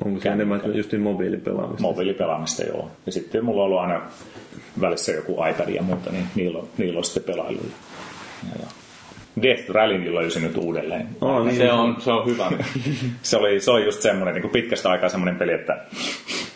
Onko se enemmän just niin mobiilipelaamista? Mobiilipelaamista, joo. Ja sitten mulla on ollut aina välissä joku iPad ja muuta, niin niillä on, niillä on sitten pelailu. Ja, ja. Death Rally löysi nyt uudelleen. Oh, niin, se, on, se on hyvä. se, oli, se oli just semmoinen niin pitkästä aikaa semmoinen peli, että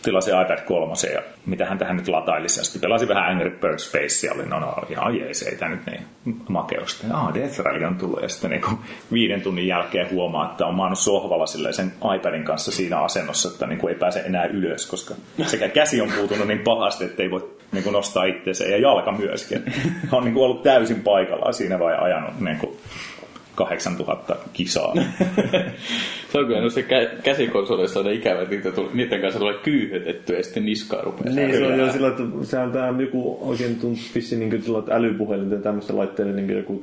tilasin iPad 3 ja mitähän tähän nyt latailisi. Ja sitten pelasin vähän Angry Birds Space ja oli, no, no ihan jees, ei tämä nyt niin makeusta. Ah, Death Rally on tullut ja sitten niin viiden tunnin jälkeen huomaa, että on maannut sohvalla sen iPadin kanssa siinä asennossa, että niin kuin ei pääse enää ylös, koska sekä käsi on puutunut niin pahasti, että ei voi niin kuin nostaa itseensä ja jalka myöskin. on niin kuin ollut täysin paikallaan siinä vai ajanut niin kuin 8000 kisaa. se on kyllä no se kä- käsikonsoleissa on ikävä, että niitä tuli, niiden kanssa tulee kyyhötetty ja sitten niskaa rupeaa. Niin, se on jo sillä, että sehän tämä joku oikein tuntuu niin sillä, että älypuhelin ja tämmöistä laitteille niin joku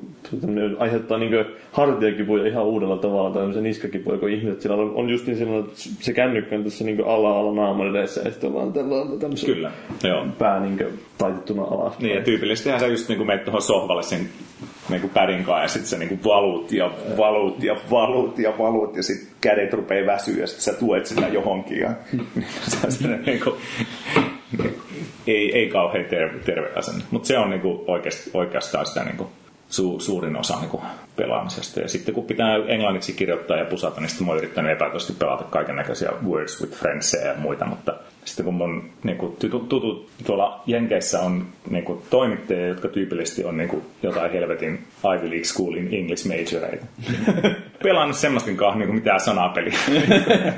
aiheuttaa niin hartiakipuja ihan uudella tavalla tai tämmöisen niskakipuja, kun ihmiset sillä on, on just niin sellainen, että se kännykkä on tässä niin alla alla naaman edessä ja sitten vaan tämmöisen Kyllä, joo. pää niin taitettuna alas. Niin, ja tyypillisestihän sä just niin kuin menet tuohon sohvalle sen niin kuin pädin kanssa ja sitten sä niin kuin valuut ja valuut ja valuut ja valuut ja sitten kädet rupeaa väsyä ja sitten sä tuet sitä johonkin ja se on niin kuin, ei, ei kauhean terve, terve asenne. Mutta se on niin kuin oikeasti, oikeastaan sitä niin kuin su, suurin osa niin kuin pelaamisesta. Ja sitten kun pitää englanniksi kirjoittaa ja pusata, niin sitten mä oon yrittänyt epätoisesti pelata kaiken näköisiä Words with Friends ja muita, mutta sitten kun mun niin kuin, tutut, tuolla Jenkeissä on niin kuin, toimittajia, jotka tyypillisesti on niin kuin, jotain helvetin Ivy League Schoolin English majoreita. Pelannut semmoisten kanssa niin kuin mitään sanapeliä. ne,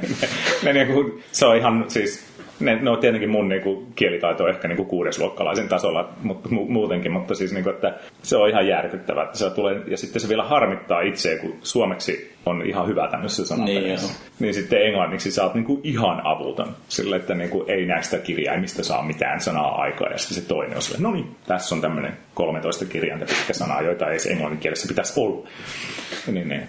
ne, niin kuin, se on ihan siis ne, no tietenkin mun niinku, kielitaito on ehkä niinku, kuudesluokkalaisen tasolla mutta mu, muutenkin, mutta siis niinku, että se on ihan järkyttävää. Että se tulee, ja sitten se vielä harmittaa itseä, kun suomeksi on ihan hyvä tämmöisessä sanapelissä. Niin, niin sitten englanniksi sä oot niinku, ihan avuton. Sille, että niinku, ei näistä kirjaimista saa mitään sanaa aikaa. Ja sitten se toinen on sille, no niin, tässä on tämmöinen 13 kirjainta pitkä sanaa, joita ei englannin kielessä pitäisi olla. Niin, niin.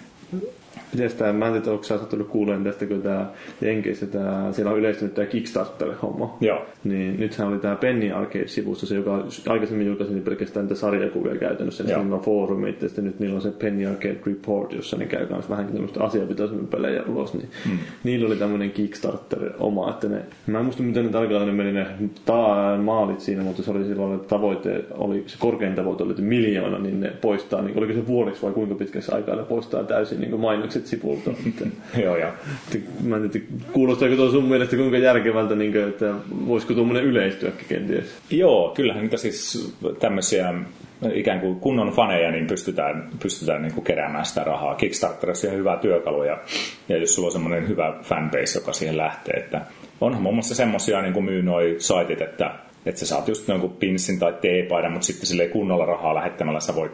Miten mä en tiedä, onko sä tullut kuuleen tästä, kun tämä Jenkeissä, tämä, siellä on yleistynyt tämä Kickstarter-homma. Joo. Niin nythän oli tämä Penny Arcade-sivusto, se joka aikaisemmin julkaisi niin pelkästään niitä sarjakuvia käytännössä, niin siinä on foorumit, ja sitten nyt niillä on se Penny Arcade Report, jossa ne käy myös vähän tämmöistä asiapitoisemmin pelejä ulos, niin mm. niillä oli tämmöinen Kickstarter oma, että ne, mä en muista miten ne tarkalleen meni ne ta- maalit siinä, mutta se oli silloin, että tavoite oli, se korkein tavoite oli, että miljoona, niin ne poistaa, niin oliko se vuodeksi vai kuinka pitkäksi aikaa ne poistaa täysin niin mainoksia mainokset sivulta. Joo, ja. Mä en tiedä, kuulostaako tuo sun mielestä kuinka järkevältä, niin kuin, että voisiko tuommoinen yleistyäkin kenties? Joo, kyllähän niitä siis tämmöisiä ikään kuin kunnon faneja, niin pystytään, pystytään niin kuin keräämään sitä rahaa. Kickstarterissa on hyvä työkalu ja, ja jos sulla on semmoinen hyvä fanbase, joka siihen lähtee, että onhan muun muassa semmoisia niin kuin myy noi saitit, että että sä saat just jonkun pinssin tai teepaidan, mutta sitten sille kunnolla rahaa lähettämällä sä voit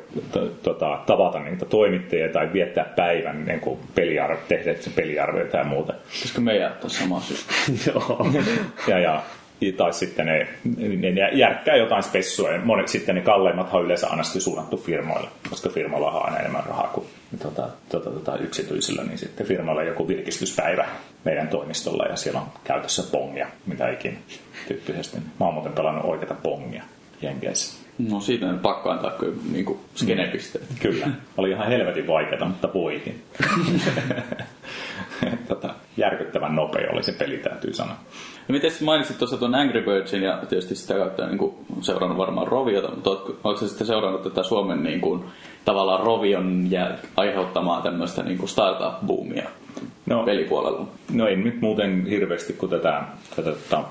tota, tavata niitä toimittajia tai viettää päivän niin kuin peliarvo, tehdä peliarvoja ja muuta. Pitäisikö meidän ottaa sama systeemi? Joo. ja, ja tai sitten ne, ne, ne järkkää jotain spessua ja monet sitten ne kalleimmat on yleensä aina suunnattu firmoille, koska firmoilla on aina enemmän rahaa kuin tota, tota, tota, yksityisillä, niin sitten firmoilla joku virkistyspäivä meidän toimistolla ja siellä on käytössä pongia, mitä ikinä tyyppisesti. Mä oon muuten pelannut oikeita pongia Jenkeissä. No siitä on pakko antaa kyllä niin kuin skenepisteet. Kyllä. Oli ihan helvetin vaikeaa, mutta voihin. tota, järkyttävän nopea oli se peli, täytyy sanoa. No miten mainitsit tuossa tuon Angry Birdsin ja tietysti sitä kautta niin kuin, seurannut varmaan Roviota, mutta oletko, oletko sitten seurannut tätä Suomen niin kuin, tavallaan Rovion jäl- aiheuttamaa tämmöistä niin kuin startup-boomia No. pelipuolella? No ei nyt muuten hirveästi, kun tätä, tätä, tätä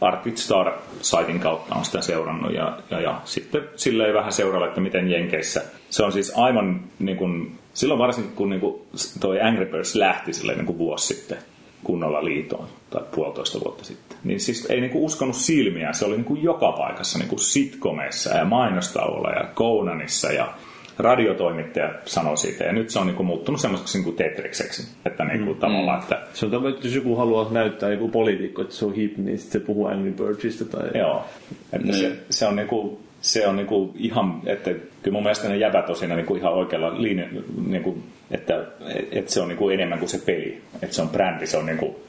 Arctic Star-saitin kautta on sitä seurannut ja, ja, ja sitten silleen vähän seuralla, että miten Jenkeissä. Se on siis aivan niin kuin, silloin varsinkin kun niin kuin toi Angry Birds lähti silleen niin kuin vuosi sitten kunnolla liitoon tai puolitoista vuotta sitten. Niin siis ei niinku uskonut silmiä. Se oli niinku joka paikassa, niinku sitcomeissa ja mainostauolla ja Conanissa ja radiotoimittaja sanoi siitä. Ja nyt se on niinku muuttunut semmoiseksi niinku Tetrikseksi. Että niinku mm. tavallaan, että Se on tavallaan, että jos joku haluaa näyttää joku poliitikko, että se on hip, niin sitten se puhuu Angry Birdsista tai... Joo. Että se, se, on niinku, se on niinku ihan, että kyllä mun mielestä ne jäbät on siinä niinku ihan oikealla linja, niinku, että, että se on niinku enemmän kuin se peli. Että se on brändi, se on niinku,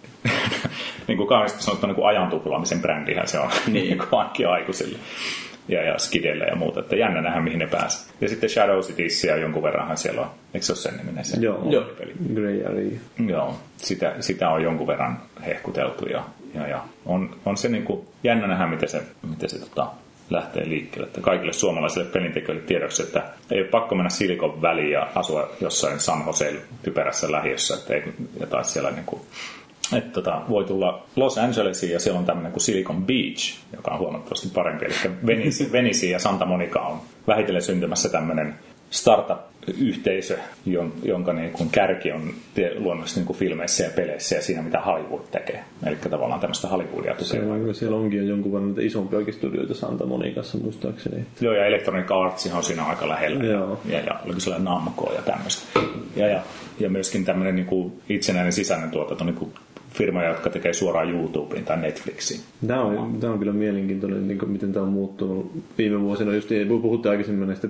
niin kuin niin kuin ajan tuhlaamisen brändihän se on niin. niin kuin ainakin aikuisille ja, ja skidelle ja muuta. Että jännä nähdä, mihin ne pääsee. Ja sitten Shadow Cities jonkun verranhan siellä on. Eikö se ole sen niminen se Joo, Joo. peli? Grey Area. Joo, sitä, sitä on jonkun verran hehkuteltu ja, ja, ja on, on se niin kuin jännä nähdä, miten se, miten se tota, lähtee liikkeelle. Että kaikille suomalaisille pelintekijöille tiedoksi, että ei ole pakko mennä Silikon väliin ja asua jossain San Jose typerässä lähiössä, että ei jotain siellä niin kuin, että tota, voi tulla Los Angelesiin ja siellä on tämmöinen kuin Silicon Beach, joka on huomattavasti parempi. Eli Venice ja Santa Monica on vähitellen syntymässä tämmöinen startup-yhteisö, jon- jonka niin kuin kärki on luonnollisesti niin kuin filmeissä ja peleissä ja siinä, mitä Hollywood tekee. Eli tavallaan tämmöistä Hollywoodia tukee. Siellä, siellä onkin jo jonkun verran isompiakin studioita Santa Monicassa muistaakseni. Joo, ja Electronic Arts on siinä aika lähellä. Joo. Ja, ja oliko sellainen Namco ja tämmöistä. Ja, ja, ja myöskin tämmöinen niin kuin itsenäinen sisäinen tuotanto, niin kuin firmoja, jotka tekee suoraan YouTubeen tai Netflixiin. Tämä on, tämä on kyllä mielenkiintoinen, niin kuin miten tämä on muuttunut viime vuosina. Just puhuttiin aikaisemmin näistä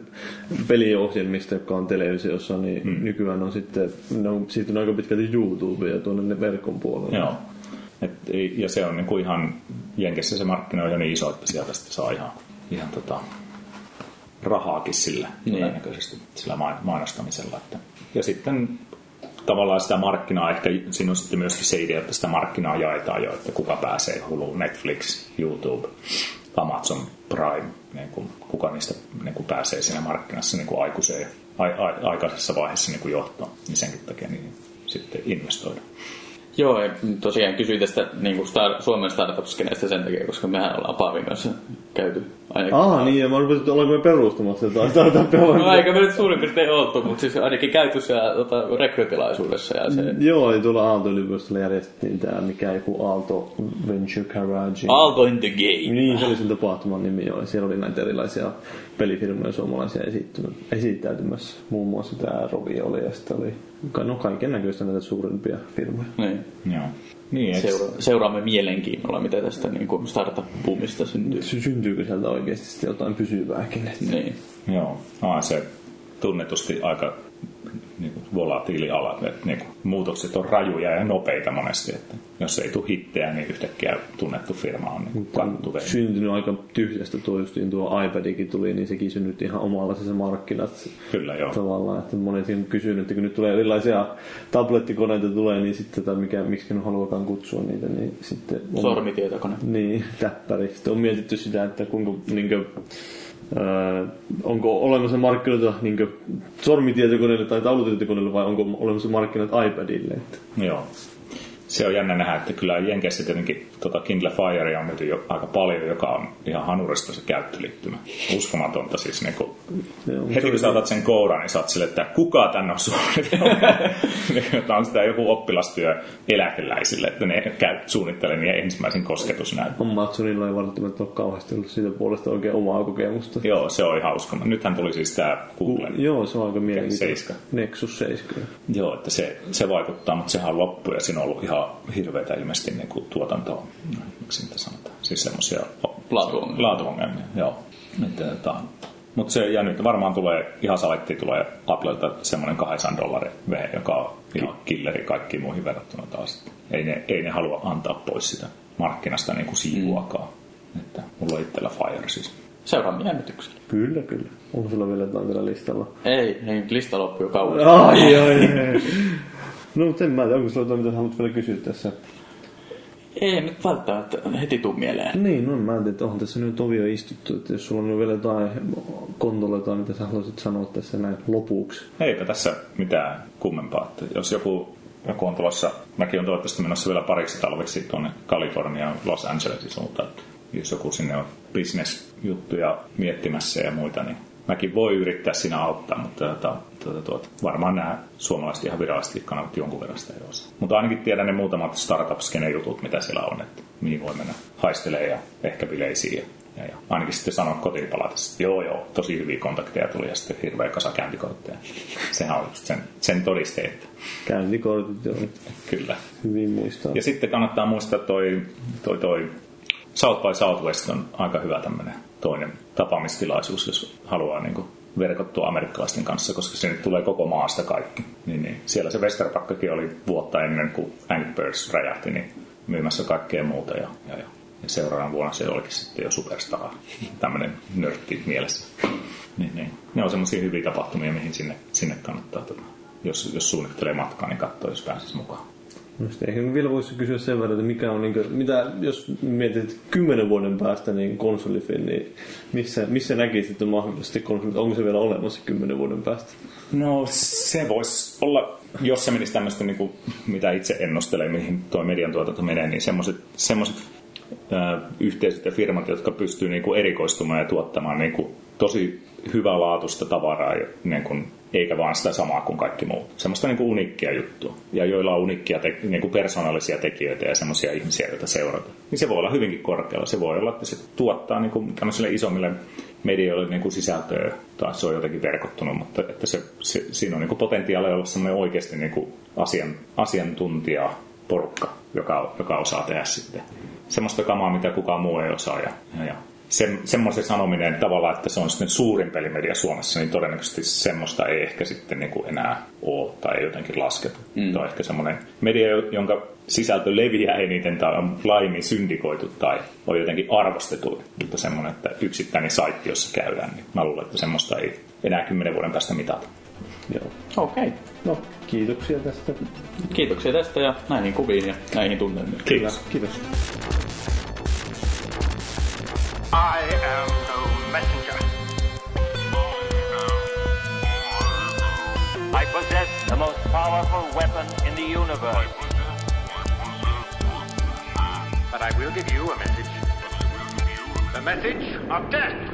peliohjelmista, jotka on televisiossa, niin mm. nykyään on sitten, ne on siirtynyt aika pitkälti YouTubeen ja tuonne verkon puolelle. Joo. Et, ja se on niin kuin ihan, Jenkessä se markkina on jo niin iso, että sieltä sitten saa ihan, ihan tota, rahaakin sillä Niin. todennäköisesti sillä main- mainostamisella. Että. Ja sitten tavallaan sitä markkinaa, ehkä siinä on sitten myöskin se idea, että sitä markkinaa jaetaan jo, että kuka pääsee Hulu, Netflix, YouTube, Amazon Prime, niin kuin, kuka niistä niin kuin pääsee siinä markkinassa niin kuin aikuiseen, a, a, aikaisessa vaiheessa niin kuin johtoon, niin senkin takia niin sitten investoida. Joo, ja tosiaan kysyin tästä niin kuin star, Suomen startup-skeneestä sen takia, koska mehän ollaan Paavin kanssa käyty ainakin. Ah, niin, ja mä rupesin, että me perustamassa jotain startupia. No eikä me nyt suurin piirtein oltu, mutta siis ainakin käyty siellä tota, rekrytilaisuudessa ja se Joo, eli tuolla Aalto-yliopistolla järjestettiin tämä, mikä joku Aalto Venture Garage. Aalto in the game. Niin, se oli sen tapahtuman nimi joo. ja Siellä oli näitä erilaisia pelifirmoja suomalaisia esittäytymässä. Muun muassa tämä Rovi oli ja sitten oli no, kaiken näköistä näitä suurempia firmoja. Niin. Joo. Niin, Seura- seuraamme mielenkiinnolla, mitä tästä niin kuin startup-boomista syntyy. Sy- Syntyykö sieltä oikeasti sitten jotain pysyvääkin? Että... Niin. Joo, no, se tunnetusti aika niin kuin volatiili ala, että niin kuin, muutokset on rajuja ja nopeita monesti, että jos ei tule hittejä, niin yhtäkkiä tunnettu firma on niin vein. syntynyt aika tyhjästä tuo justiin tuo iPadikin tuli, niin sekin synnytti ihan omanlaisensa markkinat Kyllä joo. tavallaan, että monet on kysynyt, että kun nyt tulee erilaisia tablettikoneita tulee, niin sitten, tai mikä, miksi ne haluakaan kutsua niitä, niin sitten on, Sormitietokone. niin, täppäri. Sitten on mietitty sitä, että kuinka, niin kuin, Öö, onko olemassa markkinoita niin sormitietokoneelle tai taulutietokoneelle vai onko olemassa markkinat iPadille? Että Joo. Se on jännä nähdä, että kyllä Jenkeissä tietenkin tota Kindle Fire on myyty jo aika paljon, joka on ihan hanurista se käyttöliittymä. Uskomatonta siis. Niin kuin, Joo, heti kun otat sen kouran, niin oot sille, että kuka tänne on suunnitellut. Tämä on sitä joku oppilastyö eläkeläisille, että ne käy suunnittelemaan niiden ensimmäisen kosketusnäytön. Amazonilla ei välttämättä ole kauheasti ollut siitä puolesta oikein omaa kokemusta. Joo, se on ihan uskomaton. Nythän tuli siis tämä Google. Joo, se on aika mielenkiintoista. Seiska. Nexus 7. Joo, että se, se vaikuttaa, mutta sehän on loppu ja siinä on ollut ihan hirveätä ilmeisesti niin kuin tuotantoa. Miksi niitä sanotaan? Siis semmoisia Laatuongelmia. laatuongelmia. Joo. Että, tota, mutta se, ja nyt varmaan tulee, ihan saletti tulee Applelta semmoinen 800 dollarin vehe, joka on ihan killeri kaikkiin muihin verrattuna taas. Ei ne, ei ne halua antaa pois sitä markkinasta niin kuin siivuakaan. Että mulla on itsellä Fire siis. seuraavia äänityksiä. Kyllä, kyllä. Onko sulla vielä jotain vielä listalla? Ei, ei, lista loppui jo kauan. Ai, ai, ai. No, mutta en mä tiedä, onko sulla jotain, mitä haluat vielä kysyä tässä? Ei nyt välttämättä heti tuu mieleen. Niin, no mä en tiedä, että onhan tässä nyt ovi jo istuttu, että jos sulla on vielä jotain kontolla jotain, mitä sä haluaisit sanoa tässä näin lopuksi. Eipä tässä mitään kummempaa. Että jos joku, joku on tulossa, mäkin on toivottavasti menossa vielä pariksi talveksi tuonne Kaliforniaan, Los Angelesin suuntaan. Jos joku sinne on bisnesjuttuja miettimässä ja muita, niin mäkin voi yrittää siinä auttaa, mutta tuota, tuota, tuota, varmaan nämä suomalaiset ihan viralliset kanavat jonkun verran sitä ei osaa. Mutta ainakin tiedän ne muutamat startup jutut mitä siellä on, että mihin voi mennä haistelee ja ehkä bileisiin. Ja, ja, ja ainakin sitten sanoa kotiin palatessa, että joo joo, tosi hyviä kontakteja tuli ja sitten hirveä kasa käyntikortteja. Sehän on sen, sen todiste, että Käyntikortit, joo. kyllä. Hyvin muistaa. Ja sitten kannattaa muistaa toi, toi, toi South by Southwest on aika hyvä tämmöinen toinen tapaamistilaisuus, jos haluaa niin kuin verkottua amerikkalaisten kanssa, koska sinne tulee koko maasta kaikki. Niin, niin. Siellä se Westerpakkakin oli vuotta ennen kuin Angry Birds räjähti, niin myymässä kaikkea muuta. Ja, ja, ja. ja seuraavana vuonna se olikin sitten jo superstar, tämmöinen nörtti mielessä. Niin, niin. Ne on semmoisia hyviä tapahtumia, mihin sinne, sinne kannattaa, tota, jos, jos suunnittelee matkaa, niin katsoa, jos pääsisi mukaan. Sitten ehkä vielä voisi kysyä sen verran, että mikä on, niin kuin, mitä, jos mietit kymmenen vuoden päästä niin konsolifin, niin missä, missä näkisit, että mahdollisesti konsolit, onko se vielä olemassa kymmenen vuoden päästä? No se voisi olla, jos se menisi tämmöistä, niin kuin, mitä itse ennustelen, mihin tuo median tuotanto menee, niin semmoiset, semmoiset äh, yhteisöt ja firmat, jotka pystyy niin kuin erikoistumaan ja tuottamaan niin kuin, tosi hyvälaatuista tavaraa niin kuin eikä vaan sitä samaa kuin kaikki muut. Semmoista niin kuin unikkia juttua, ja joilla on unikkia te- niin kuin persoonallisia tekijöitä ja semmoisia ihmisiä, joita seurata. Niin se voi olla hyvinkin korkealla. Se voi olla, että se tuottaa niin kuin tämmöisille isommille medioille niin kuin sisältöä, tai se on jotenkin verkottunut, mutta että se, se, siinä on niin kuin potentiaalia olla semmoinen oikeasti niin kuin asian, asiantuntija porukka, joka, joka osaa tehdä sitten semmoista kamaa, mitä kukaan muu ei osaa. Ja, ja, ja se, semmoisen sanominen tavallaan, että se on sitten suurin pelimedia Suomessa, niin todennäköisesti semmoista ei ehkä sitten niin kuin enää ole tai ei jotenkin lasketa. Mm. Tämä on ehkä semmoinen media, jonka sisältö leviää eniten tai on laajemmin syndikoitu tai on jotenkin arvostettu, mutta semmoinen, että yksittäinen saitti, jossa käydään, niin mä luulen, että semmoista ei enää kymmenen vuoden päästä mitata. Joo. Okei. Okay. No, kiitoksia tästä. Kiitoksia tästä ja näihin kuviin ja näihin tunnelmiin. Kiitos. Kiitos. I am no messenger. I possess the most powerful weapon in the universe. But I will give you a message. The message of death.